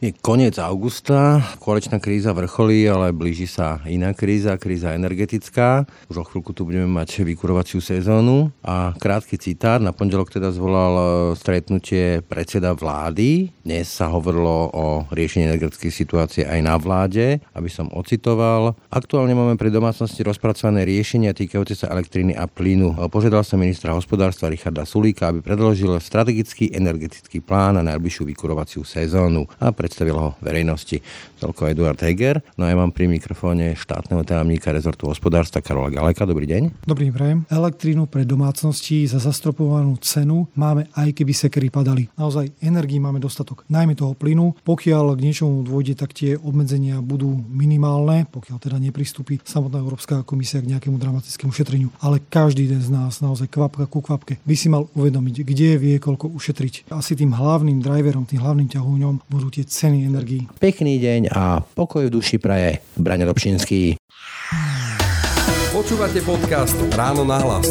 Je koniec augusta, koaličná kríza vrcholí, ale blíži sa iná kríza, kríza energetická. Už o chvíľku tu budeme mať vykurovaciu sezónu. A krátky citát, na pondelok teda zvolal e, stretnutie predseda vlády. Dnes sa hovorilo o riešení energetickej situácie aj na vláde, aby som ocitoval. Aktuálne máme pre domácnosti rozpracované riešenia týkajúce sa elektriny a plynu. Požiadal sa ministra hospodárstva Richarda Sulíka, aby predložil strategický energetický plán na najbližšiu vykurovaciu sezónu. A pre predstavil ho verejnosti toľko Eduard Heger. No a ja mám pri mikrofóne štátneho tajomníka rezortu hospodárstva Karola Galeka. Dobrý deň. Dobrý deň. Elektrínu pre domácnosti za zastropovanú cenu máme aj keby sekery padali. Naozaj energii máme dostatok, najmä toho plynu. Pokiaľ k niečomu dôjde, tak tie obmedzenia budú minimálne, pokiaľ teda nepristúpi samotná Európska komisia k nejakému dramatickému šetreniu. Ale každý den z nás naozaj kvapka ku kvapke by si mal uvedomiť, kde vie koľko ušetriť. Asi tým hlavným driverom, tým hlavným ťahúňom budú tie ceny energii. Pekný deň a pokoj v duši praje Braňa Dobšinský. Počúvate podcast Ráno na hlas.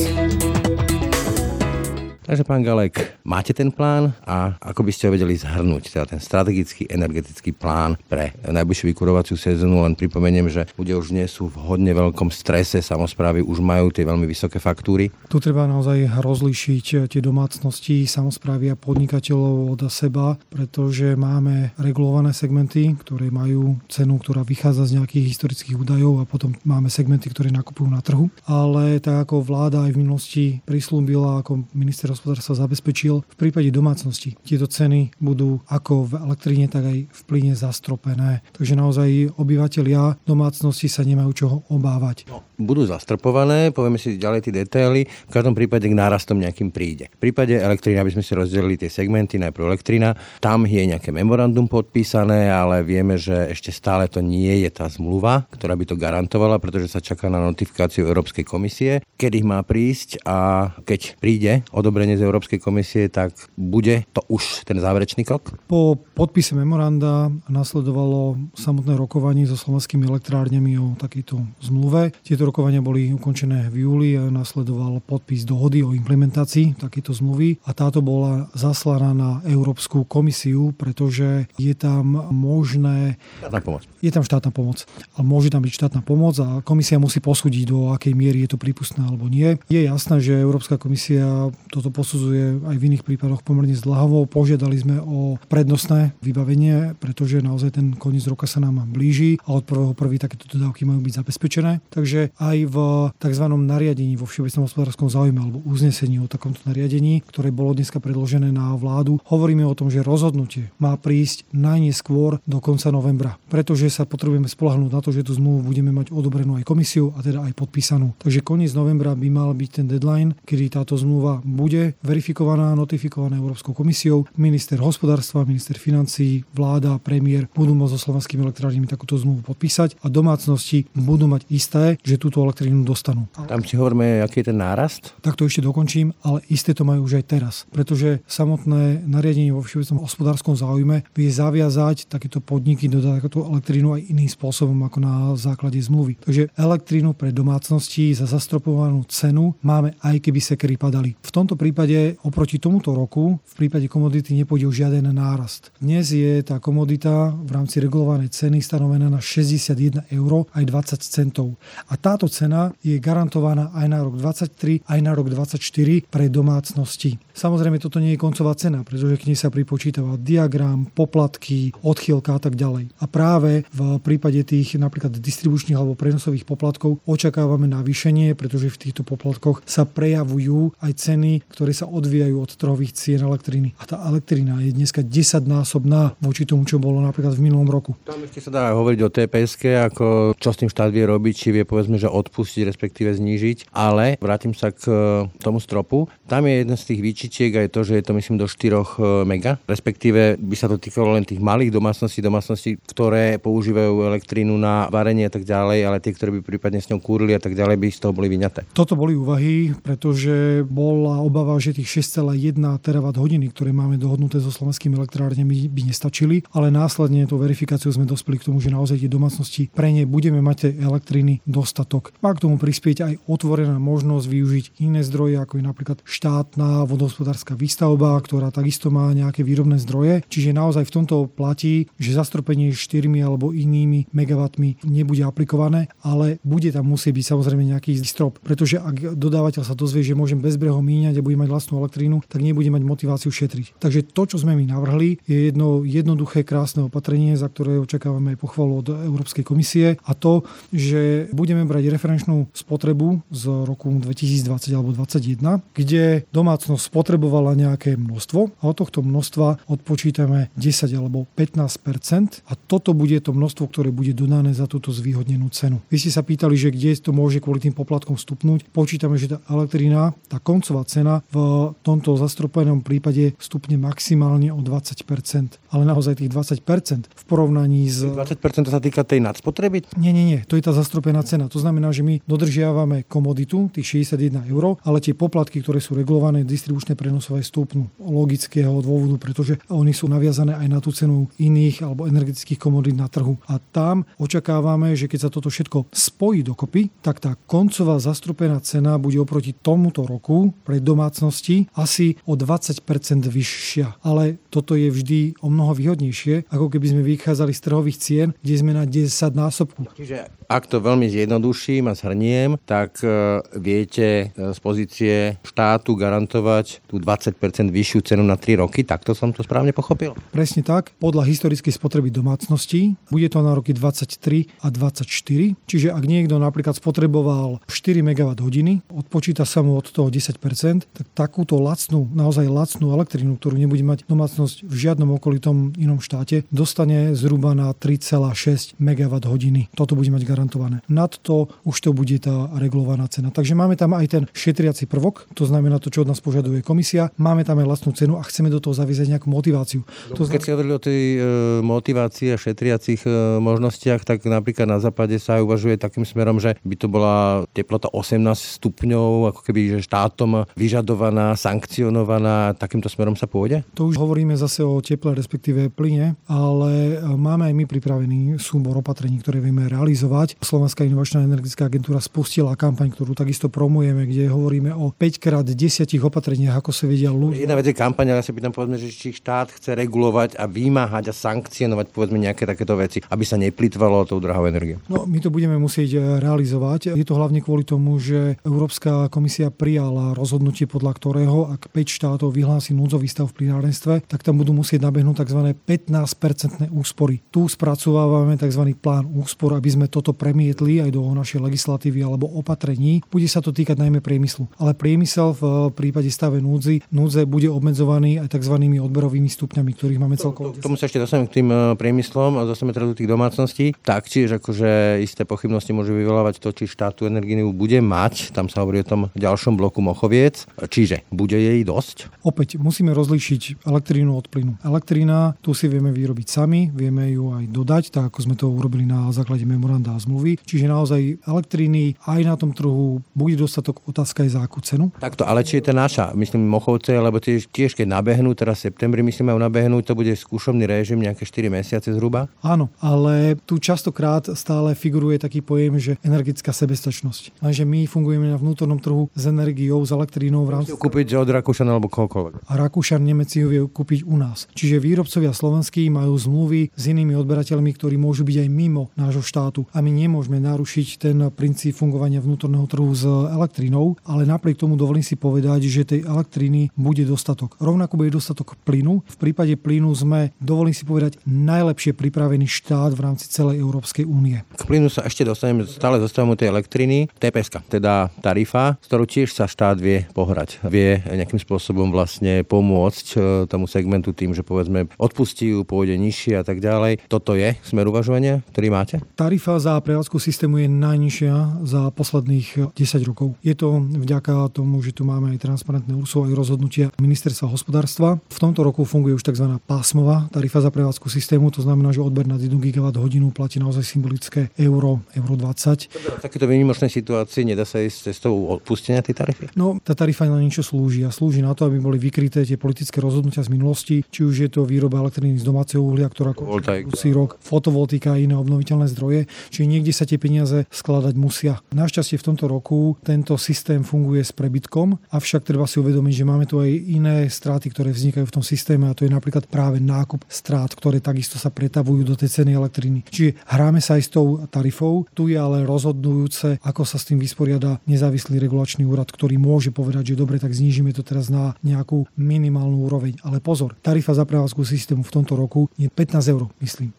Takže pán Galek, máte ten plán a ako by ste ho vedeli zhrnúť, teda ten strategický energetický plán pre najbližšiu vykurovaciu sezónu, len pripomeniem, že ľudia už nie sú v hodne veľkom strese, samozprávy už majú tie veľmi vysoké faktúry. Tu treba naozaj rozlíšiť tie domácnosti, samozprávy a podnikateľov od seba, pretože máme regulované segmenty, ktoré majú cenu, ktorá vychádza z nejakých historických údajov a potom máme segmenty, ktoré nakupujú na trhu. Ale tak ako vláda aj v minulosti prislúbila, ako minister hospodárstva zabezpečil. V prípade domácnosti tieto ceny budú ako v elektrine, tak aj v plyne zastropené. Takže naozaj obyvateľia domácnosti sa nemajú čoho obávať. No, budú zastrpované, povieme si ďalej tie detaily, v každom prípade k nárastom nejakým príde. V prípade elektriny, aby sme si rozdelili tie segmenty, najprv elektrina, tam je nejaké memorandum podpísané, ale vieme, že ešte stále to nie je tá zmluva, ktorá by to garantovala, pretože sa čaká na notifikáciu Európskej komisie, kedy má prísť a keď príde odobrenie povolenie z Európskej komisie, tak bude to už ten záverečný krok? Po podpise memoranda nasledovalo samotné rokovanie so slovenskými elektrárňami o takejto zmluve. Tieto rokovania boli ukončené v júli a nasledoval podpis dohody o implementácii takéto zmluvy a táto bola zaslaná na Európsku komisiu, pretože je tam možné... Štátna pomoc. Je tam štátna pomoc. A môže tam byť štátna pomoc a komisia musí posúdiť, do akej miery je to prípustné alebo nie. Je jasné, že Európska komisia toto posudzuje aj v iných prípadoch pomerne zdlhavo. Požiadali sme o prednostné vybavenie, pretože naozaj ten koniec roka sa nám blíži a od prvého prvý takéto dodávky majú byť zabezpečené. Takže aj v tzv. nariadení vo všeobecnom hospodárskom záujme alebo uznesení o takomto nariadení, ktoré bolo dneska predložené na vládu, hovoríme o tom, že rozhodnutie má prísť najneskôr do konca novembra, pretože sa potrebujeme spolahnúť na to, že tú zmluvu budeme mať odobrenú aj komisiu a teda aj podpísanú. Takže koniec novembra by mal byť ten deadline, kedy táto zmluva bude verifikovaná, notifikovaná Európskou komisiou. Minister hospodárstva, minister financí, vláda, premiér budú môcť so slovenskými elektrárnymi takúto zmluvu podpísať a domácnosti budú mať isté, že túto elektrínu dostanú. Tam si hovoríme, aký je ten nárast? Tak to ešte dokončím, ale isté to majú už aj teraz, pretože samotné nariadenie vo všeobecnom hospodárskom záujme vie zaviazať takéto podniky dodať takéto elektrínu aj iným spôsobom ako na základe zmluvy. Takže elektrínu pre domácnosti za zastropovanú cenu máme aj keby sekery padali. V tomto prípade prípade oproti tomuto roku v prípade komodity nepôjde žiaden nárast. Dnes je tá komodita v rámci regulovanej ceny stanovená na 61 eur aj 20 centov. A táto cena je garantovaná aj na rok 23, aj na rok 24 pre domácnosti. Samozrejme, toto nie je koncová cena, pretože k nej sa pripočítava diagram, poplatky, odchýlka a tak ďalej. A práve v prípade tých napríklad distribučných alebo prenosových poplatkov očakávame navýšenie, pretože v týchto poplatkoch sa prejavujú aj ceny, ktoré sa odvíjajú od trhových cien elektriny. A tá elektrina je dneska 10 násobná voči tomu, čo bolo napríklad v minulom roku. Tam ešte sa dá hovoriť o TPS, ako čo s tým štát vie robiť, či vie povedzme, že odpustiť, respektíve znížiť. Ale vrátim sa k e, tomu stropu. Tam je jeden z tých výčičiek aj to, že je to myslím do 4 e, mega, respektíve by sa to týkalo len tých malých domácností, domácností, ktoré používajú elektrínu na varenie a tak ďalej, ale tie, ktoré by prípadne s ňou kúrili a tak ďalej, by z toho boli vyňaté. Toto boli úvahy, pretože bola obava obáva, že tých 6,1 terawatt hodiny, ktoré máme dohodnuté so slovenskými elektrárňami, by nestačili, ale následne tú verifikáciu sme dospeli k tomu, že naozaj tie domácnosti pre ne budeme mať elektriny dostatok. Má k tomu prispieť aj otvorená možnosť využiť iné zdroje, ako je napríklad štátna vodohospodárska výstavba, ktorá takisto má nejaké výrobné zdroje. Čiže naozaj v tomto platí, že zastropenie 4 alebo inými megawattmi nebude aplikované, ale bude tam musieť byť samozrejme nejaký strop. Pretože ak dodávateľ sa dozvie, že môžem bezbreho míňať a bude mať vlastnú elektrínu, tak nebude mať motiváciu šetriť. Takže to, čo sme my navrhli, je jedno jednoduché, krásne opatrenie, za ktoré očakávame aj pochvalu od Európskej komisie a to, že budeme brať referenčnú spotrebu z roku 2020 alebo 2021, kde domácnosť spotrebovala nejaké množstvo a od tohto množstva odpočítame 10 alebo 15% a toto bude to množstvo, ktoré bude dodané za túto zvýhodnenú cenu. Vy ste sa pýtali, že kde to môže kvôli tým poplatkom stupnúť. Počítame, že tá elektrina, tá koncová cena v tomto zastropenom prípade stupne maximálne o 20% Ale naozaj tých 20% v porovnaní s... 20 to sa týka tej nadspotreby? Nie, nie, nie. To je tá zastropená cena. To znamená, že my dodržiavame komoditu, tých 61 eur, ale tie poplatky, ktoré sú regulované, distribučné prenosové stupnú logického dôvodu, pretože oni sú naviazané aj na tú cenu iných alebo energetických komodít na trhu. A tam očakávame, že keď sa toto všetko spojí dokopy, tak tá koncová zastropená cena bude oproti tomuto roku pre domácnosti asi o 20% vyššia. Ale toto je vždy o mnoho výhodnejšie, ako keby sme vychádzali z trhových cien, kde sme na 10 násobku. Čiže ak to veľmi zjednoduším a zhrniem, tak e, viete e, z pozície štátu garantovať tú 20% vyššiu cenu na 3 roky. Takto som to správne pochopil? Presne tak. Podľa historickej spotreby domácností bude to na roky 23 a 24. Čiže ak niekto napríklad spotreboval 4 MWh, odpočíta sa mu od toho 10%, tak takúto lacnú, naozaj lacnú elektrínu, ktorú nebude mať domácnosť v žiadnom okolitom inom štáte, dostane zhruba na 3,6 MWh. Toto bude mať garantované. Nad to už to bude tá regulovaná cena. Takže máme tam aj ten šetriaci prvok, to znamená to, čo od nás požaduje komisia. Máme tam aj vlastnú cenu a chceme do toho zaviesť nejakú motiváciu. To Keď ste hovorili o tej e, motivácii a šetriacich e, možnostiach, tak napríklad na západe sa uvažuje takým smerom, že by to bola teplota 18 stupňov, ako keby že štátom vyžadovaná, sankcionovaná, takýmto smerom sa pôjde? To už hovoríme zase o teple, respektíve plyne, ale e, máme aj my pripravený súbor opatrení, ktoré vieme realizovať. Slovenská inovačná energetická agentúra spustila kampaň, ktorú takisto promujeme, kde hovoríme o 5 krát 10 opatreniach, ako sa vedia ľudia. Jedna vec je kampaň, ale ja sa pýtam, povedzme, že či štát chce regulovať a vymáhať a sankcionovať povedzme nejaké takéto veci, aby sa neplitvalo tou drahou energiou. No, my to budeme musieť eh, realizovať. Je to hlavne kvôli tomu, že Európska komisia prijala rozhodnutie, podľa ktorého, ak 5 štátov vyhlási núdzový stav v plinárenstve, tak tam budú musieť nabehnúť tzv. 15-percentné úspory. Tu spracovávame tzv. plán úspor, aby sme toto premietli aj do našej legislatívy alebo opatrení. Bude sa to týkať najmä priemyslu. Ale priemysel v prípade stave núdzi, núdze bude obmedzovaný aj tzv. odberovými stupňami, ktorých máme celkovo. K tomu sa ešte dostaneme k tým e, priemyslom a dostaneme teda do tých domácností. Taktiež akože isté pochybnosti môže vyvolávať to, či štátu energiu bude mať. Tam sa hovorí o tom ďalšom bloku Mochoviec. Čiže bude jej dosť? Opäť musíme rozlíšiť elektrínu od plynu. Elektrína tu si vieme vyrobiť sami, vieme ju aj dodať, tak ako sme to urobili na základe memoranda a zmluvy. Čiže naozaj elektriny aj na tom trhu bude dostatok otázka aj za akú cenu. Takto, ale či je to naša, myslím Mochovce, lebo tiež, tiež keď nabehnú, teraz v septembri myslím majú nabehnúť, to bude skúšobný režim nejaké 4 mesiace zhruba? Áno, ale tu častokrát stále figuruje taký pojem, že energetická sebestačnosť. Lenže my fungujeme na vnútornom trhu s energiou, s elektrínou v rámci... Kúpiť od Rakúšana alebo kohokoľvek. A Rakúšan, Nemeci ju vie kúpiť u nás. Čiže výrobcovia slovenskí majú zmluvy s inými odberateľmi, ktorí môžu byť aj mimo nášho štátu. A my nemôžeme narušiť ten princíp fungovania vnútorného trhu s elektrínou, ale napriek tomu dovolím si povedať, že tej elektriny bude dostatok. Rovnako bude dostatok plynu. V prípade plynu sme, dovolím si povedať, najlepšie pripravený štát v rámci celej Európskej únie. K plynu sa ešte dostaneme, stále zostávame tej elektriny. TPS, teda tarifa, s ktorou tiež sa štát vie pohrať. Vie nejakým spôsobom vlastne pomôcť e, tomu segmentu tým, že povedzme odpustí ju, pôjde nižšie a tak ďalej. Toto je smer uvažovania, ktorý máte? Tarifa za prevádzku systému je najnižšia za posledných 10 rokov. Je to vďaka tomu, že tu máme aj transparentné úsov, aj rozhodnutia ministerstva hospodárstva. V tomto roku funguje už tzv. pásmová tarifa za prevádzku systému, to znamená, že odber na 1 GWh platí naozaj symbolické euro, euro 20. V takéto výnimočnej situácii nedá sa ísť cestou odpustenia tej tarify? No, tá tarifa na niečo slúži a slúži na to, aby boli vykryté tie politické rozhodnutia z minulosti, či už je to výroba elektriny z domáceho uhlia, ktorá končí rok, fotovoltika a iné obnoviteľné zdroje, čiže niekde sa tie peniaze skladať musia. Našťastie v tomto roku tento systém funguje s prebytkom, avšak treba si uvedomiť, že máme tu aj iné straty, ktoré vznikajú v tom systéme a to je napríklad práve nákup strát, ktoré takisto sa pretavujú do tej ceny elektriny. Čiže hráme sa aj s tou tarifou, tu je ale rozhodujúce, ako sa s tým vysporiada nezávislý regulačný úrad, ktorý môže povedať, že dobre, tak znížime to teraz na nejakú minimálnu úroveň. Ale pozor, tarifa za prevádzku systému v tomto roku je 15 eur, myslím.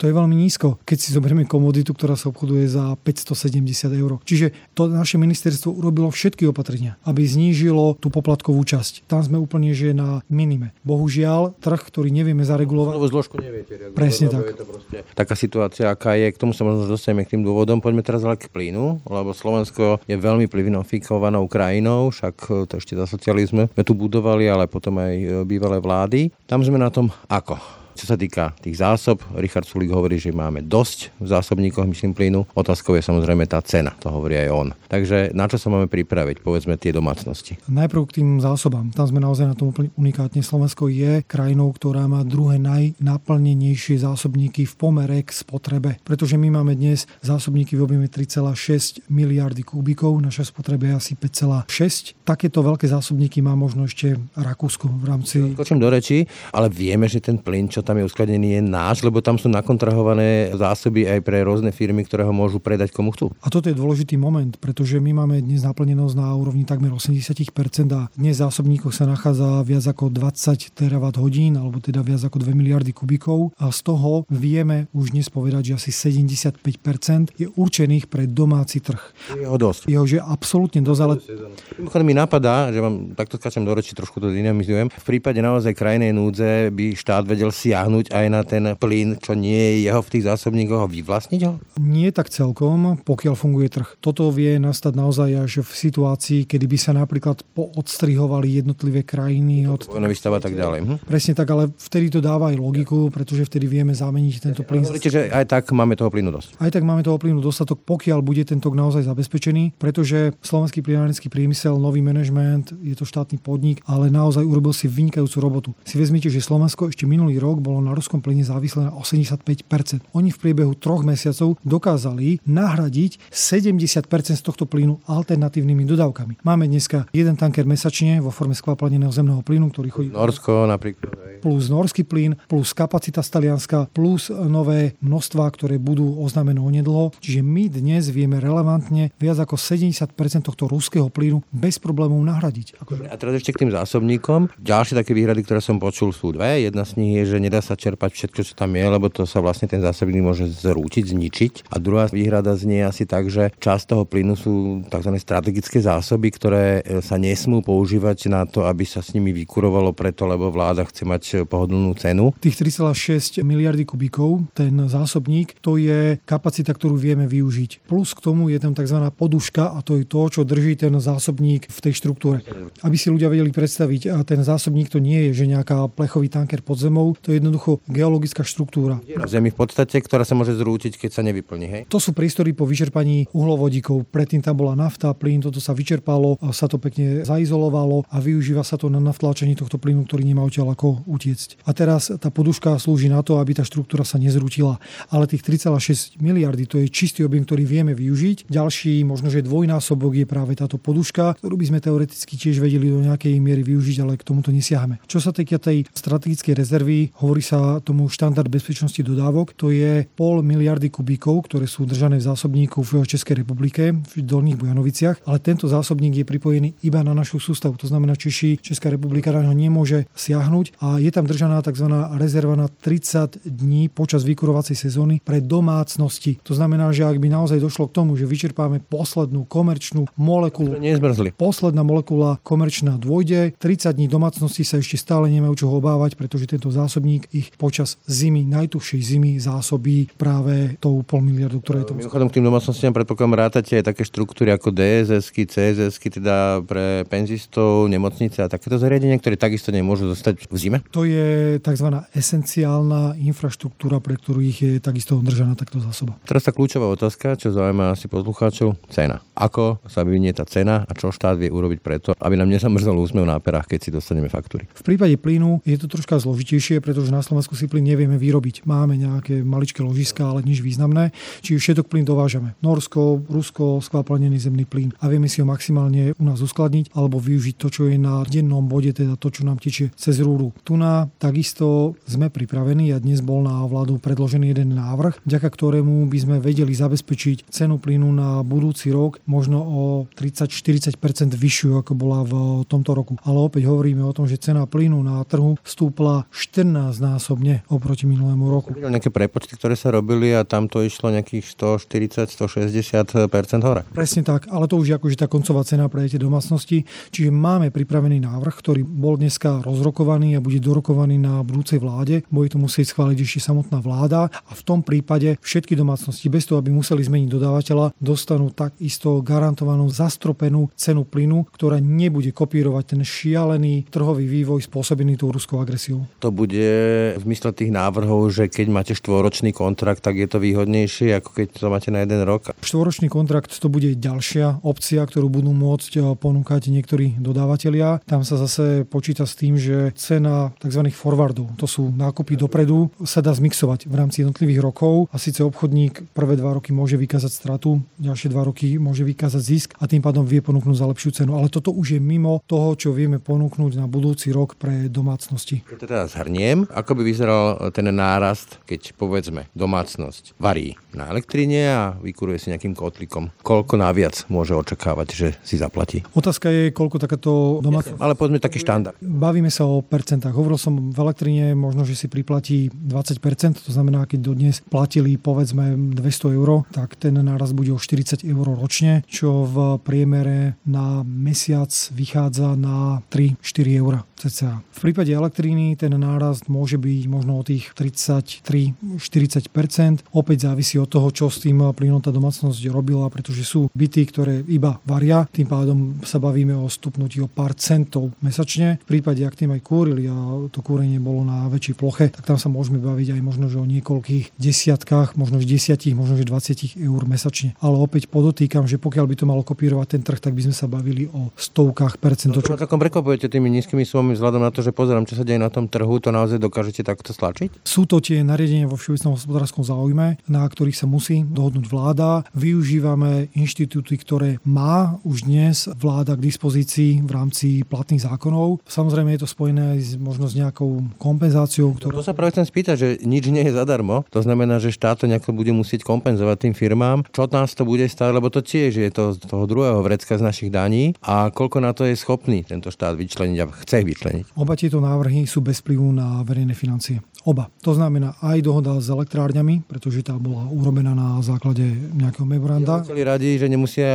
To je veľmi nízko, keď si zoberieme komoditu, ktorá sa obchoduje za 570 eur. Čiže to naše ministerstvo urobilo všetky opatrenia, aby znížilo tú poplatkovú časť. Tam sme úplne že na minime. Bohužiaľ, trh, ktorý nevieme zaregulovať. Lebo zložku neviete. Presne tak. Je to proste taká situácia, aká je, k tomu sa možno dostaneme k tým dôvodom. Poďme teraz ale k plynu, lebo Slovensko je veľmi plynofikovanou krajinou, však e, to ešte za socializmu sme tu budovali, ale potom aj e, bývalé vlády. Tam sme na tom ako? Čo sa týka tých zásob, Richard Sulik hovorí, že máme dosť v zásobníkoch, myslím, plynu. Otázkou je samozrejme tá cena, to hovorí aj on. Takže na čo sa máme pripraviť, povedzme tie domácnosti? Najprv k tým zásobám. Tam sme naozaj na tom úplne unikátne. Slovensko je krajinou, ktorá má druhé najnaplnenejšie zásobníky v pomere k spotrebe, pretože my máme dnes zásobníky v objeme 3,6 miliardy kubíkov, naša spotreba je asi 5,6. Takéto veľké zásobníky má možno ešte Rakúsko v rámci... Kočím do reči, ale vieme, že ten plyn, čo tam je uskladený, je náš, lebo tam sú nakontrahované zásoby aj pre rôzne firmy, ktoré ho môžu predať komu chcú. A toto je dôležitý moment, pretože my máme dnes naplnenosť na úrovni takmer 80% a dnes v zásobníkoch sa nachádza viac ako 20 terawatt hodín, alebo teda viac ako 2 miliardy kubíkov a z toho vieme už dnes povedať, že asi 75% je určených pre domáci trh. Jeho dosť. Jeho, že absolútne dosť, ale... Mimochodom mi napadá, že vám takto skáčem do reči, trošku to dynamizujem. V prípade naozaj krajnej núdze by štát vedel si siahnuť aj na ten plyn, čo nie je jeho v tých zásobníkoch, vyvlastniť ho? Nie tak celkom, pokiaľ funguje trh. Toto vie nastať naozaj až v situácii, kedy by sa napríklad poodstrihovali jednotlivé krajiny od... Vojnový a tak ďalej. Hm? Presne tak, ale vtedy to dáva aj logiku, pretože vtedy vieme zameniť tento plyn. Hovoríte, že aj tak máme toho plynu dosť. Aj tak máme toho plynu dostatok, pokiaľ bude tento naozaj zabezpečený, pretože slovenský plynárenský priemysel, nový manažment, je to štátny podnik, ale naozaj urobil si vynikajúcu robotu. Si vezmite, že Slovensko ešte minulý rok bolo na ruskom plyne závislé na 85%. Oni v priebehu troch mesiacov dokázali nahradiť 70% z tohto plynu alternatívnymi dodávkami. Máme dneska jeden tanker mesačne vo forme skvaplaneného zemného plynu, ktorý chodí... Norsko napríklad. Plus norský plyn, plus kapacita z Talianska, plus nové množstva, ktoré budú oznámené onedlho. Čiže my dnes vieme relevantne viac ako 70% tohto ruského plynu bez problémov nahradiť. A teraz ešte k tým zásobníkom. Ďalšie také výhrady, ktoré som počul, sú dve. Jedna z nich je, že nedá sa čerpať všetko, čo tam je, lebo to sa vlastne ten zásobník môže zrútiť, zničiť. A druhá výhrada znie asi tak, že časť toho plynu sú tzv. strategické zásoby, ktoré e, sa nesmú používať na to, aby sa s nimi vykurovalo preto, lebo vláda chce mať pohodlnú cenu. Tých 3,6 miliardy kubíkov, ten zásobník, to je kapacita, ktorú vieme využiť. Plus k tomu je tam tzv. poduška a to je to, čo drží ten zásobník v tej štruktúre. Aby si ľudia vedeli predstaviť, a ten zásobník to nie je, že nejaká plechový tanker pod zemou, to je jednoducho geologická štruktúra. Zemi v podstate, ktorá sa môže zrútiť, keď sa nevyplní. Hej? To sú priestory po vyčerpaní uhlovodíkov. Predtým tam bola nafta, plyn, toto sa vyčerpalo, sa to pekne zaizolovalo a využíva sa to na navtláčanie tohto plynu, ktorý nemá odtiaľ ako utiecť. A teraz tá poduška slúži na to, aby tá štruktúra sa nezrútila. Ale tých 3,6 miliardy to je čistý objem, ktorý vieme využiť. Ďalší, možno že dvojnásobok je práve táto poduška, ktorú by sme teoreticky tiež vedeli do nejakej miery využiť, ale k tomuto nesiahame. Čo sa týka tej strategickej rezervy, hovorí sa tomu štandard bezpečnosti dodávok. To je pol miliardy kubíkov, ktoré sú držané v zásobníku v Českej republike, v Dolných Bojanoviciach, ale tento zásobník je pripojený iba na našu sústavu. To znamená, Češi, Česká republika na nemôže siahnuť a je tam držaná tzv. rezerva na 30 dní počas vykurovacej sezóny pre domácnosti. To znamená, že ak by naozaj došlo k tomu, že vyčerpáme poslednú komerčnú molekulu, posledná molekula komerčná dôjde, 30 dní domácnosti sa ešte stále nemajú čo obávať, pretože tento zásobník ich počas zimy, najtuchšej zimy zásobí práve tou pol miliardu, ktoré je to. Mimochodom k tým domácnostiam predpokladám rátate aj také štruktúry ako DSS, CSS, teda pre penzistov, nemocnice a takéto zariadenia, ktoré takisto nemôžu zostať v zime? To To je tzv. esenciálna infraštruktúra, pre ktorú ich je takisto držaná takto zásoba. Teraz tá kľúčová otázka, čo zaujíma asi poslucháčov, cena. Ako sa vyvinie tá cena a čo štát vie urobiť preto, aby nám nezamrzol úsmev na perách, keď si dostaneme faktúry? V prípade plynu je to troška zložitejšie, pretože na Slovensku si plyn nevieme vyrobiť. Máme nejaké maličké ložiska, ale nič významné. Čiže všetok plyn dovážame. Norsko, Rusko, skvapalnený zemný plyn a vieme si ho maximálne u nás uskladniť alebo využiť to, čo je na dennom bode, teda to, čo nám tečie cez rúru. Tu na takisto sme pripravení a dnes bol na vládu predložený jeden návrh, vďaka ktorému by sme vedeli zabezpečiť cenu plynu na budúci rok možno o 30-40% vyššiu, ako bola v tomto roku. Ale opäť hovoríme o tom, že cena plynu na trhu stúpla 14 násobne oproti minulému roku. Nejaké prepočty, ktoré sa robili a tam to išlo nejakých 140-160% hore. Presne tak, ale to už je akože tá koncová cena pre tie domácnosti. Čiže máme pripravený návrh, ktorý bol dneska rozrokovaný a bude dorokovaný na budúcej vláde. Bude to musieť schváliť ešte samotná vláda a v tom prípade všetky domácnosti, bez toho, aby museli zmeniť dodávateľa, dostanú takisto garantovanú zastropenú cenu plynu, ktorá nebude kopírovať ten šialený trhový vývoj spôsobený tou ruskou agresiou. To bude v zmysle tých návrhov, že keď máte štvoročný kontrakt, tak je to výhodnejšie, ako keď to máte na jeden rok. Štvoročný kontrakt to bude ďalšia opcia, ktorú budú môcť eh, ponúkať niektorí dodávateľia. Tam sa zase počíta s tým, že cena tzv. forwardov, to sú nákupy dopredu, sa dá zmixovať v rámci jednotlivých rokov a síce obchodník prvé dva roky môže vykázať stratu, ďalšie dva roky môže vykázať zisk a tým pádom vie ponúknuť za lepšiu cenu. Ale toto už je mimo toho, čo vieme ponúknuť na budúci rok pre domácnosti. Teda zhrniem, ako by vyzeral ten nárast, keď povedzme domácnosť varí na elektrine a vykuruje si nejakým kotlikom. Koľko naviac môže očakávať, že si zaplatí? Otázka je, koľko takáto domácnosť... Ale poďme taký štandard. Bavíme sa o percentách. Hovoril som v elektrine možno, že si priplatí 20%, to znamená, keď dodnes platili povedzme 200 eur, tak ten náraz bude o 40 eur ročne, čo v priemere na mesiac vychádza na 3-4 eur cca. V prípade elektríny ten nárast môže byť možno o tých 33-40%. Opäť závisí od toho, čo s tým plynom tá domácnosť robila, pretože sú byty, ktoré iba varia, tým pádom sa bavíme o stupnutí o pár centov mesačne. V prípade, ak tým aj kúrili a to kúrenie bolo na väčšej ploche, tak tam sa môžeme baviť aj možno, že o niekoľkých desiatkách, možno že desiatich, možno že 20 eur mesačne. Ale opäť podotýkam, že pokiaľ by to malo kopírovať ten trh, tak by sme sa bavili o stovkách percent. No, takom prekvapujete tými nízkymi sumami vzhľadom na to, že pozerám, čo sa deje na tom trhu, to naozaj dokážete takto stlačiť? Sú to tie nariadenia vo všeobecnom hospodárskom záujme, na ktorých sa musí dohodnúť vláda. Využívame inštitúty, ktoré má už dnes vláda k dispozícii v rámci platných zákonov. Samozrejme je to spojené aj s, možno s nejakou kompenzáciou. Ktorú... To sa práve chcem spýtať, že nič nie je zadarmo. To znamená, že štát to nejako bude musieť kompenzovať tým firmám. Čo nás to bude stáť, lebo to tiež je to z toho druhého vrecka z našich daní a koľko na to je schopný tento štát vyčleniť a chce vyčleniť. Oba tieto návrhy sú bez vplyvu na verejné financie. Oba. To znamená aj dohoda s elektrárňami, pretože tá bola urobená na základe nejakého memoranda. Chceli radi, že nemusia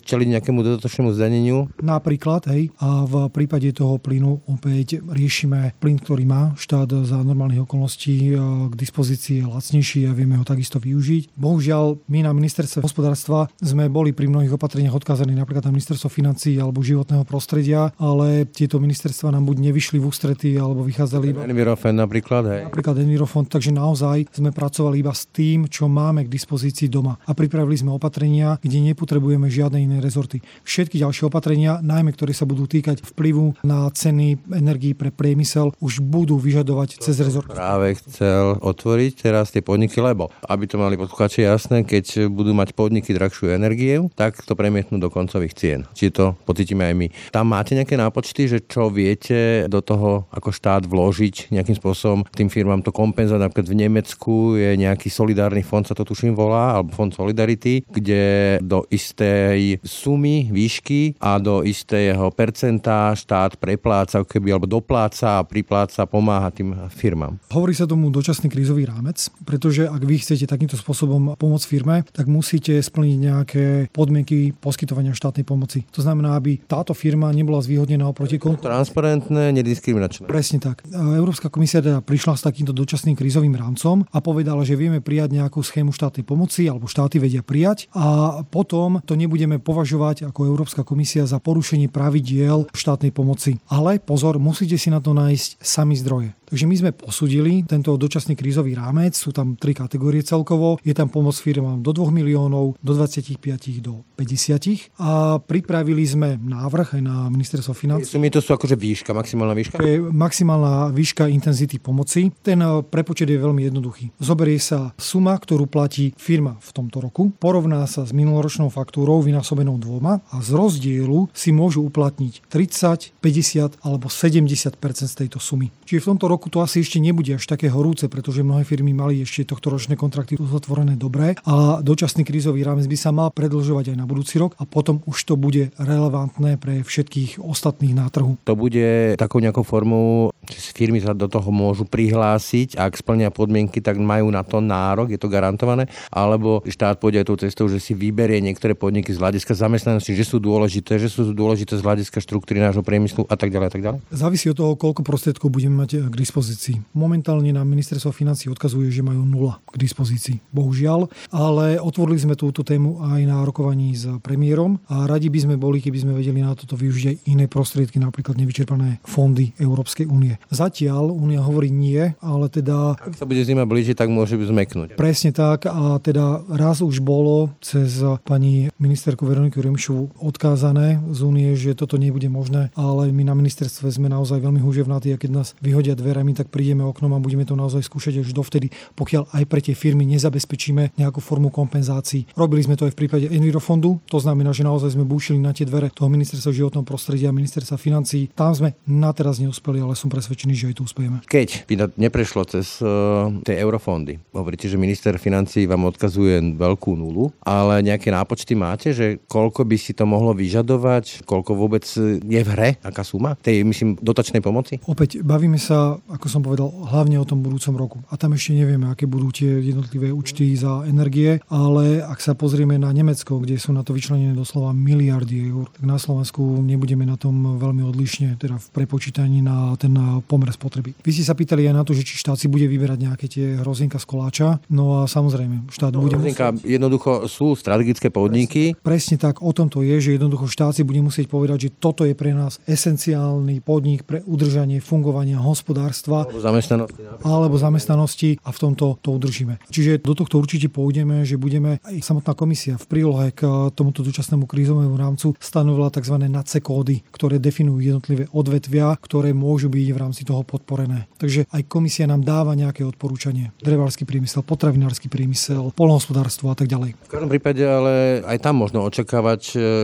čeliť nejakému dodatočnému zdaneniu. Napríklad, hej, a v prípade toho plynu opäť riešime plyn, ktorý má štát za normálnych okolností k dispozícii je lacnejší a vieme ho takisto využiť. Bohužiaľ, my na ministerstve hospodárstva sme boli pri mnohých opatreniach odkázaní napríklad na ministerstvo financí alebo životného prostredia, ale tieto ministerstva nám buď nevyšli v ústrety alebo vychádzali. Envirofen napríklad, hej napríklad Envirofond, takže naozaj sme pracovali iba s tým, čo máme k dispozícii doma. A pripravili sme opatrenia, kde nepotrebujeme žiadne iné rezorty. Všetky ďalšie opatrenia, najmä ktoré sa budú týkať vplyvu na ceny energií pre priemysel, už budú vyžadovať cez rezort. Práve chcel otvoriť teraz tie podniky, lebo aby to mali posluchači jasné, keď budú mať podniky drahšiu energiu, tak to premietnú do koncových cien. Či to pocítime aj my. Tam máte nejaké nápočty, že čo viete do toho ako štát vložiť nejakým spôsobom tým firmám to kompenzovať. Napríklad v Nemecku je nejaký solidárny fond, sa to tuším volá, alebo fond Solidarity, kde do istej sumy, výšky a do istého percenta štát prepláca, keby, alebo dopláca a pripláca, pomáha tým firmám. Hovorí sa tomu dočasný krízový rámec, pretože ak vy chcete takýmto spôsobom pomôcť firme, tak musíte splniť nejaké podmienky poskytovania štátnej pomoci. To znamená, aby táto firma nebola zvýhodnená oproti konkurentom. Transparentné, nediskriminačné. Presne tak. Európska komisia teda prišla s takýmto dočasným krízovým rámcom a povedala, že vieme prijať nejakú schému štátnej pomoci alebo štáty vedia prijať a potom to nebudeme považovať ako Európska komisia za porušenie pravidiel štátnej pomoci. Ale pozor, musíte si na to nájsť sami zdroje. Takže my sme posudili tento dočasný krízový rámec, sú tam tri kategórie celkovo, je tam pomoc firmám do 2 miliónov, do 25 do 50 a pripravili sme návrh aj na ministerstvo financí. Sumy to sú akože výška, maximálna výška? Je maximálna výška intenzity pomoci. Ten eh, prepočet je veľmi jednoduchý. Zoberie sa suma, ktorú platí firma v tomto roku, porovná sa s minuloročnou faktúrou vynásobenou dvoma a z rozdielu si môžu uplatniť 30, 50 alebo 70 z tejto sumy. Čiže v tomto roku to asi ešte nebude až také horúce, pretože mnohé firmy mali ešte tohto ročné kontrakty uzatvorené dobre a dočasný krízový rámec by sa mal predlžovať aj na budúci rok a potom už to bude relevantné pre všetkých ostatných na trhu. To bude takou nejakou formou, že firmy sa do toho môžu prihlásiť a ak splnia podmienky, tak majú na to nárok, je to garantované, alebo štát pôjde aj tou cestou, že si vyberie niektoré podniky z hľadiska zamestnanosti, že sú dôležité, že sú dôležité z hľadiska štruktúry nášho priemyslu a tak ďalej a tak ďalej? Závisí od toho, koľko prostriedkov budeme mať k dispozícii. Momentálne nám ministerstvo financí odkazuje, že majú nula k dispozícii. Bohužiaľ, ale otvorili sme túto tému aj na rokovaní s premiérom a radi by sme boli, keby sme vedeli na toto využiť aj iné prostriedky, napríklad nevyčerpané fondy Európskej únie. Zatiaľ únia hovorí nie, ale teda... Ak sa bude zima blížiť, tak môže by zmeknúť. Presne tak a teda raz už bolo cez pani ministerku Veroniku Remšovu odkázané z únie, že toto nebude možné, ale my na ministerstve sme naozaj veľmi húževnatí a keď nás vyhodia dverami, tak prídeme oknom a budeme to naozaj skúšať až dovtedy, pokiaľ aj pre tie firmy nezabezpečíme nejakú formu kompenzácií. Robili sme to aj v prípade Envirofondu, to znamená, že naozaj sme búšili na tie dvere toho ministerstva životného prostredia a ministerstva financí. Tam sme na teraz neúspeli, ale som presvedčený, že aj tu uspejeme. Keď by to neprešlo cez uh, tie eurofondy, hovoríte, že minister financí vám odkazuje veľkú nulu, ale nejaké nápočty máte, že koľko by si to mohlo vyžadovať, koľko vôbec je v hre, aká suma tej, myslím, dotačnej pomoci? Opäť bavíme sa, ako som povedal, hlavne o tom budúcom roku. A tam ešte nevieme, aké budú tie jednotlivé účty za energie, ale ak sa pozrieme na Nemecko, kde sú na to vyčlenené doslova miliardy eur, tak na Slovensku nebudeme na tom veľmi odlišne, teda v prepočítaní na ten pomer spotreby. Vy ste sa pýtali aj na to, že či štát si bude vyberať nejaké tie hrozienka z koláča. No a samozrejme, štát no, bude hrozienka, musieť... jednoducho sú strategické podniky. Presne, presne tak, o tom to je, že jednoducho štát si bude musieť povedať, že toto je pre nás esenciálny podnik pre udržanie fungovania hospodárstva alebo zamestnanosti. Alebo zamestnanosti a v tomto to udržíme. Čiže do tohto určite pôjdeme, že budeme aj samotná komisia v prílohe k tomuto dočasnému krízovému rámcu stanovila tzv. NACE kódy, ktoré definujú jednotlivé odvetvia, ktoré môžu byť v rámci toho podporené. Takže aj komisia nám dáva nejaké odporúčanie. Drevársky priemysel, potravinársky priemysel, polnohospodárstvo a tak ďalej. V každom prípade ale aj tam možno očakávať,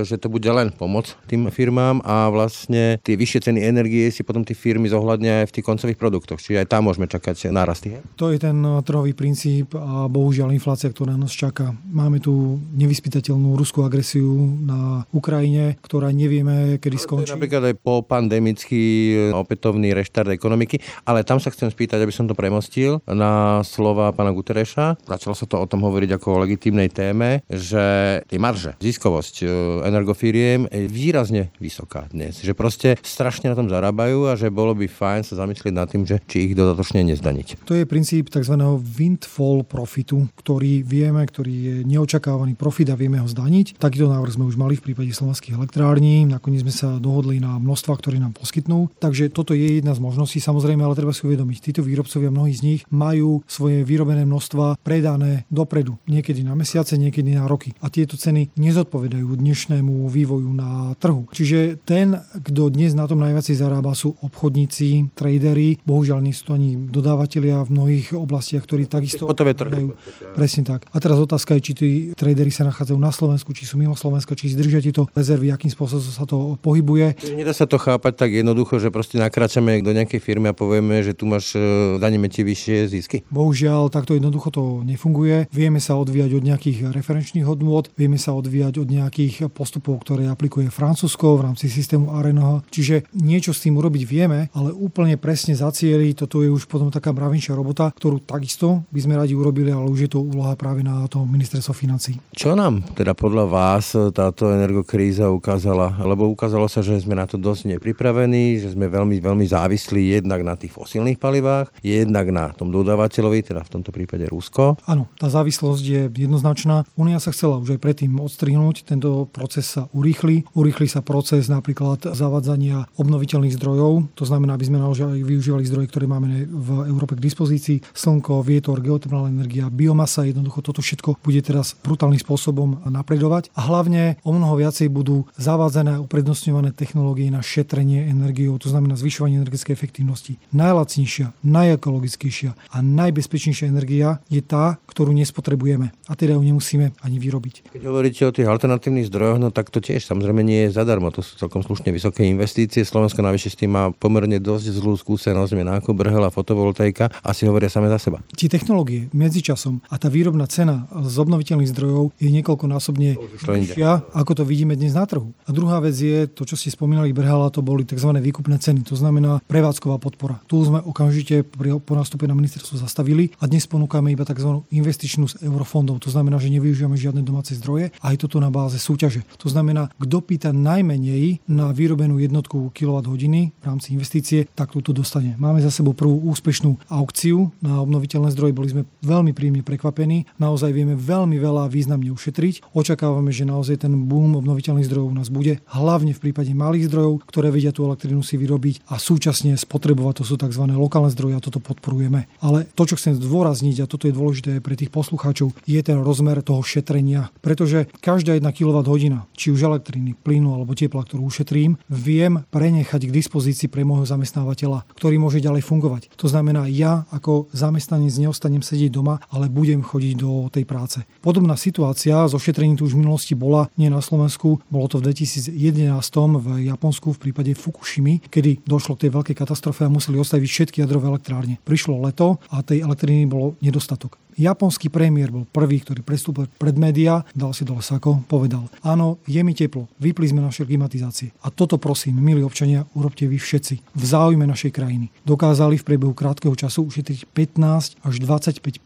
že to bude len pomoc tým firmám a vlastne tie vyššie ceny energie si potom tie firmy zohľadnia aj v tých koncových produktoch. Čiže aj tam môžeme čakať nárasty. To je ten trhový princíp a bohužiaľ inflácia, ktorá nás čaká. Máme tu nevyspytateľnú ruskú agresiu na Ukrajine, ktorá nevieme, kedy skončí. napríklad aj po pandemický e, opätovný reštart ekonomiky, ale tam sa chcem spýtať, aby som to premostil na slova pána Gutereša. Začalo sa to o tom hovoriť ako o legitímnej téme, že tie marže, ziskovosť e, energofíriem je výrazne vysoká dnes. Že proste strašne na tom zarábajú a že bolo by fajn sa zamyslieť nad tým, že či ich dodatočne nezdaniť. To je princíp tzv. windfall profitu, ktorý vieme, ktorý je neočakávaný profit a vieme ho zdaniť. Takýto návrh sme už mali v prípade slovenských elektrární. Nakoniec sme sa dohodli na množstva, ktoré nám poskytnú. Takže toto je jedna z možností, samozrejme, ale treba si uvedomiť, títo výrobcovia, mnohí z nich majú svoje vyrobené množstva predané dopredu, niekedy na mesiace, niekedy na roky. A tieto ceny nezodpovedajú dnešnému vývoju na trhu. Čiže ten, kto dnes na tom najviac zarába, sú obchodníci, tradery, bohužiaľ nie sú to ani dodávateľia v mnohých oblastiach, ktorí takisto predajú. Presne tak. A teraz otázka je, či tí tradery sa nachádzajú na Slovensku, či sú mimo Slovenska, či zdržia tieto rezervy, akým spôsobom sa to pohybuje. Nedá sa to chápať tak jednoducho, že proste nakráčame do nejakej firmy a povieme, že tu máš, e, daníme ti vyššie zisky. Bohužiaľ, takto jednoducho to nefunguje. Vieme sa odvíjať od nejakých referenčných hodnôt, vieme sa odvíjať od nejakých postupov, ktoré aplikuje Francúzsko v rámci systému ARENO. Čiže niečo s tým urobiť vieme, ale úplne presne zacieliť, toto je už potom taká mravenčia robota, ktorú takisto by sme radi urobili, ale už je to úloha práve na to ministerstvo financí. Čo nám teda podľa vás táto energokríza ukázala? Lebo ukázalo sa, že sme na to dosť nepripravení, že sme veľmi, veľmi závislí jednak na tých fosílnych palivách, jednak na tom dodávateľovi, teda v tomto prípade Rusko. Áno, tá závislosť je jednoznačná. Únia sa chcela už aj predtým odstrihnúť, tento proces sa urýchli. Urýchli sa proces napríklad zavadzania obnoviteľných zdrojov, to znamená, aby sme naozaj využívali využívali zdroje, ktoré máme v Európe k dispozícii. Slnko, vietor, geotermálna energia, biomasa, jednoducho toto všetko bude teraz brutálnym spôsobom napredovať. A hlavne o mnoho viacej budú zavádzané a uprednostňované technológie na šetrenie energiou, to znamená zvyšovanie energetickej efektívnosti. Najlacnejšia, najekologickejšia a najbezpečnejšia energia je tá, ktorú nespotrebujeme a teda ju nemusíme ani vyrobiť. Keď hovoríte o tých alternatívnych zdrojoch, no tak to tiež samozrejme nie je zadarmo. To sú celkom slušne vysoké investície. Slovensko navyše s tým má pomerne dosť zlú skúsenosť, nákup brhel a fotovoltaika asi hovoria same za seba. Tie technológie medzičasom a tá výrobná cena z obnoviteľných zdrojov je niekoľkonásobne vyššia, ako to vidíme dnes na trhu. A druhá vec je to, čo ste spomínali, Brhala, to boli tzv. výkupné ceny, to znamená prevádzková podpora. Tu sme okamžite po nástupe na ministerstvo zastavili a dnes ponúkame iba tzv. investičnú z eurofondov. To znamená, že nevyužívame žiadne domáce zdroje a aj toto na báze súťaže. To znamená, kto pýta najmenej na vyrobenú jednotku kWh v rámci investície, tak túto dostane. Máme za sebou prvú úspešnú aukciu na obnoviteľné zdroje. Boli sme veľmi príjemne prekvapení. Naozaj vieme veľmi veľa významne ušetriť. Očakávame, že naozaj ten boom obnoviteľných zdrojov u nás bude, hlavne v prípade malých zdrojov, ktoré vedia tú elektrínu si vyrobiť a súčasne spotrebovať. To sú tzv. lokálne zdroje a toto podporujeme. Ale to, čo chcem zdôrazniť, a toto je dôležité pre tých poslucháčov, je ten rozmer toho šetrenia. Pretože každá jedna kWh, či už elektriny, plynu alebo tepla, ktorú ušetrím, viem prenechať k dispozícii pre môjho zamestnávateľa, ktorý môže ďalej fungovať. To znamená, ja ako zamestnanec neostanem sedieť doma, ale budem chodiť do tej práce. Podobná situácia so šetrením tu už v minulosti bola nie na Slovensku, bolo to v 2011 v Japonsku v prípade Fukushimy, kedy došlo k tej veľkej katastrofe a museli ostaviť všetky jadrové elektrárne. Prišlo leto a tej elektriny bolo nedostatok. Japonský premiér bol prvý, ktorý prestúpil pred médiá, dal si dole sako, povedal, áno, je mi teplo, vypli sme naše klimatizácie. A toto prosím, milí občania, urobte vy všetci. V záujme našej krajiny. Dokázali v priebehu krátkeho času ušetriť 15 až 25%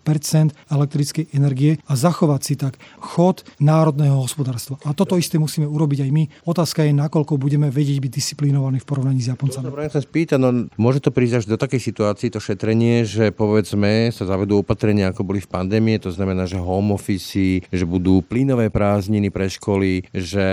elektrickej energie a zachovať si tak chod národného hospodárstva. A toto isté musíme urobiť aj my. Otázka je, nakoľko budeme vedieť byť disciplinovaní v porovnaní s Japoncami. Dobre, chcem spýtať, no, môže to prísť až do takej situácii, to šetrenie, že povedzme sa zavedú opatrenia, ako boli v pandémie, to znamená, že home office, že budú plynové prázdniny pre školy, že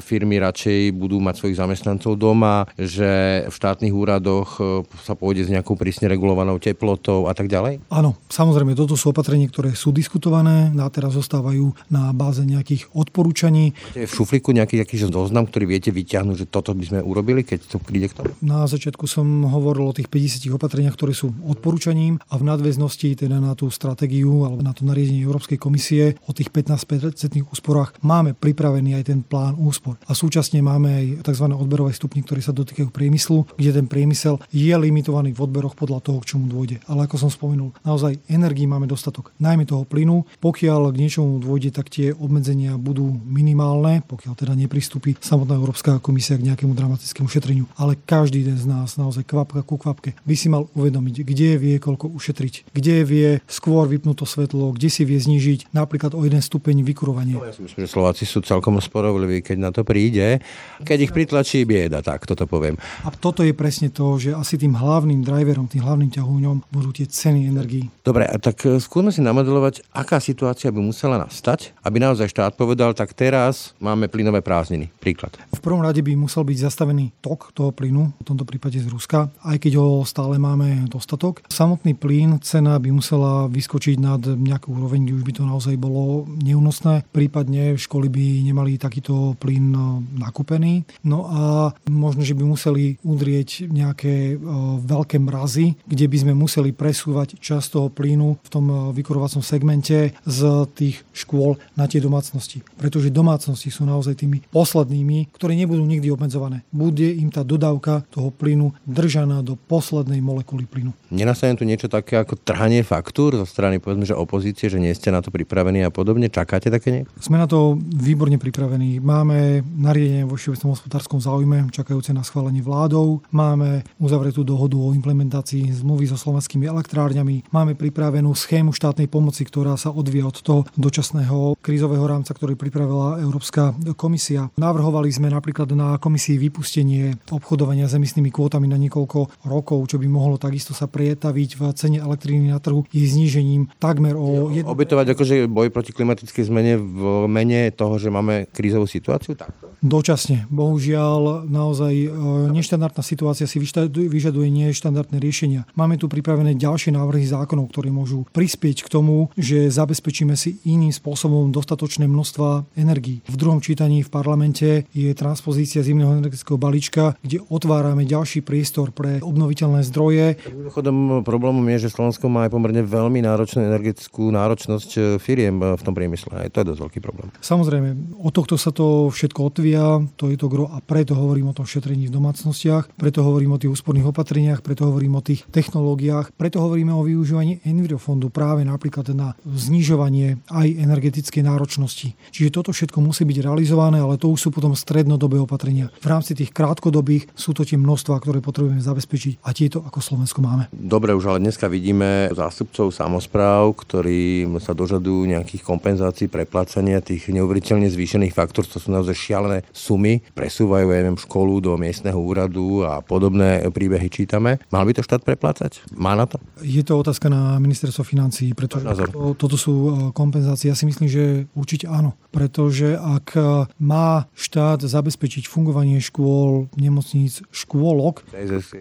firmy radšej budú mať svojich zamestnancov doma, že v štátnych úradoch e, sa pôjde s nejakou prísne regulovanou teplotou a tak ďalej? Áno, samozrejme, toto sú opatrenia, ktoré sú diskutované, a teraz zostávajú na báze nejakých odporúčaní. Máte v šufliku nejaký aký zoznam, ktorý viete vyťahnuť, že toto by sme urobili, keď to príde k tomu? Na začiatku som hovoril o tých 50 opatreniach, ktoré sú odporúčaním a v nadväznosti teda na tú stratégiu alebo na to nariadenie Európskej komisie o tých 15% úsporách máme pripravený aj ten plán úspor. A súčasne máme aj tzv. odberové stupne, ktoré sa dotýkajú priemyslu, kde ten priemysel je limitovaný v odberoch podľa toho, k čomu dôjde. Ale ako som spomenul, naozaj energii máme dostatok, najmä toho plynu. Pokiaľ k niečomu dôjde, tak tie obmedzenia budú minimálne, pokiaľ teda nepristúpi samotná Európska komisia k nejakému dramatickému šetreniu. Ale každý jeden z nás naozaj kvapka ku kvapke by si mal uvedomiť, kde vie koľko ušetriť, kde vie skôr vypnúť to svetlo, kde si vie znižiť napríklad o jeden stupeň vykurovanie. No, ja si myslím, že Slováci sú celkom sporovliví, keď na to príde. Keď ich pritlačí bieda, tak toto poviem. A toto je presne to, že asi tým hlavným driverom, tým hlavným ťahúňom budú tie ceny energií. Dobre, a tak e, skúsme si namodelovať, aká situácia by musela nastať, aby naozaj štát povedal, tak teraz máme plynové prázdniny. Príklad. V prvom rade by musel byť zastavený tok toho plynu, v tomto prípade z Ruska, aj keď ho stále máme dostatok. Samotný plyn, cena by musela vyskočiť na nad nejakú úroveň, kde už by to naozaj bolo neúnosné. Prípadne školy by nemali takýto plyn e, nakúpený. No a možno, že by museli udrieť nejaké e, veľké mrazy, kde by sme museli presúvať časť toho plynu v tom e, vykurovacom segmente z tých škôl na tie domácnosti. Pretože domácnosti sú naozaj tými poslednými, ktoré nebudú nikdy obmedzované. Bude im tá dodávka toho plynu držaná do poslednej molekuly plynu. Nenastane tu niečo také ako trhanie faktúr zo strany povedzme, že opozície, že nie ste na to pripravení a podobne? Čakáte také niečo? Sme na to výborne pripravení. Máme nariadenie vo všeobecnom hospodárskom záujme, čakajúce na schválenie vládou. Máme uzavretú dohodu o implementácii zmluvy so slovenskými elektrárňami. Máme pripravenú schému štátnej pomoci, ktorá sa odvie od toho dočasného krízového rámca, ktorý pripravila Európska komisia. Navrhovali sme napríklad na komisii vypustenie obchodovania s emisnými kvótami na niekoľko rokov, čo by mohlo takisto sa prietaviť v cene elektriny na trhu jej znížením tak takmer o... Jedno... Obetovať akože boj proti klimatickej zmene v mene toho, že máme krízovú situáciu? Tak. Dočasne. Bohužiaľ, naozaj e, neštandardná situácia si vyžaduje neštandardné riešenia. Máme tu pripravené ďalšie návrhy zákonov, ktoré môžu prispieť k tomu, že zabezpečíme si iným spôsobom dostatočné množstva energií. V druhom čítaní v parlamente je transpozícia zimného energetického balíčka, kde otvárame ďalší priestor pre obnoviteľné zdroje. Mimochodom, problémom je, že Slovensko má aj pomerne veľmi náročnú energetickú náročnosť e, firiem e, v tom priemysle. Aj to je dosť veľký problém. Samozrejme, od tohto sa to všetko odvíja, to je to gro a preto hovorím o tom šetrení v domácnostiach, preto hovorím o tých úsporných opatreniach, preto hovorím o tých technológiách, preto hovoríme o využívaní Envirofondu práve napríklad na znižovanie aj energetickej náročnosti. Čiže toto všetko musí byť realizované, ale to už sú potom strednodobé opatrenia. V rámci tých krátkodobých sú to tie množstva, ktoré potrebujeme zabezpečiť a tieto ako Slovensko máme. Dobre, už ale dneska vidíme zástupcov samozpráv, ktorí sa dožadujú nejakých kompenzácií preplácania tých neuveriteľne zvýšených faktúr, to sú naozaj šialené sumy, presúvajú, ja neviem, školu do miestneho úradu a podobné príbehy čítame. Mal by to štát preplácať? Má na to? Je to otázka na ministerstvo financí, pretože to, toto sú e, kompenzácie. Ja si myslím, že určite áno, pretože ak e, má štát zabezpečiť fungovanie škôl, nemocníc, škôlok,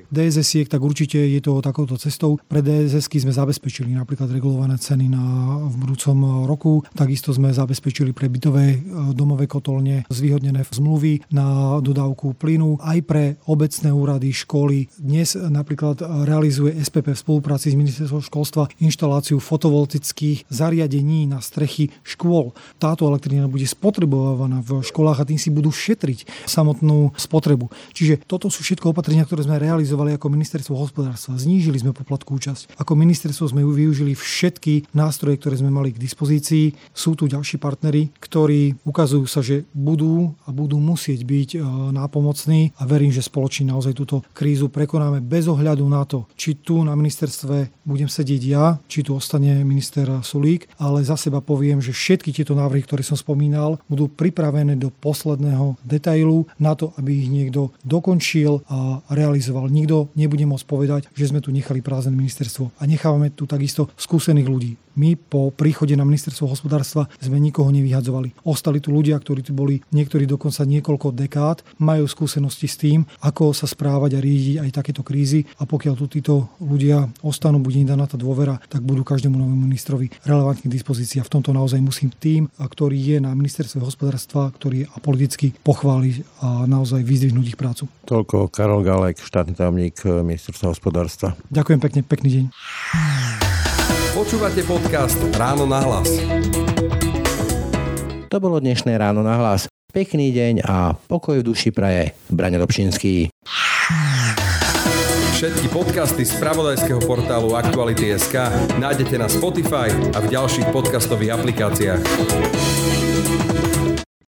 DSS-iek, tak určite je to takouto cestou. Pre DSS sme zabezpečili napríklad regulované ceny na, v budúcom roku. Takisto sme zabezpečili pre bytové e, domové kotolne zvýhodnené zmluvy na dodávku plynu. Aj pre obecné úrady, školy. Dnes napríklad realizuje SPP v spolupráci s ministerstvom školstva inštaláciu fotovoltických zariadení na strechy škôl. Táto elektrina bude spotrebovaná v školách a tým si budú šetriť samotnú spotrebu. Čiže toto sú všetko opatrenia, ktoré sme realizovali ako ministerstvo hospodárstva. Znížili sme poplatku účasť. Ako ministerstvo sme využili všetky nástroje, ktoré sme mali k dispozícii. Sú tu ďalší partnery, ktorí ukazujú sa, že budú a budú musieť byť e, nápomocní a verím, že spoločne naozaj túto krízu prekonáme bez ohľadu na to, či tu na ministerstve budem sedieť ja, či tu ostane minister Sulík, ale za seba poviem, že všetky tieto návrhy, ktoré som spomínal, budú pripravené do posledného detailu na to, aby ich niekto dokončil a realizoval. Nikto nebude môcť povedať, že sme tu nechali prázdne ministerstvo. A nechávame tu takisto skúsených ľudí. My po príchode na ministerstvo hospodárstva sme nikoho nevyhadzovali. Ostali tu ľudia, ktorí tu boli niektorí dokonca niekoľko dekád, majú skúsenosti s tým, ako sa správať a riadiť aj takéto krízy a pokiaľ tu títo ľudia ostanú, bude im daná tá dôvera, tak budú každému novému ministrovi relevantne k dispozícii. A v tomto naozaj musím tým, ktorý je na ministerstve hospodárstva, ktorý je apoliticky pochváliť a naozaj vyzdvihnúť ich prácu. Toľko Karol Galek, štátny tajomník ministerstva hospodárstva. Ďakujem pekne, pekný deň. Počúvate podcast Ráno na hlas. To bolo dnešné Ráno na hlas. Pekný deň a pokoj v duši praje. Braňo Dobšinský. Všetky podcasty z pravodajského portálu Aktuality.sk nájdete na Spotify a v ďalších podcastových aplikáciách.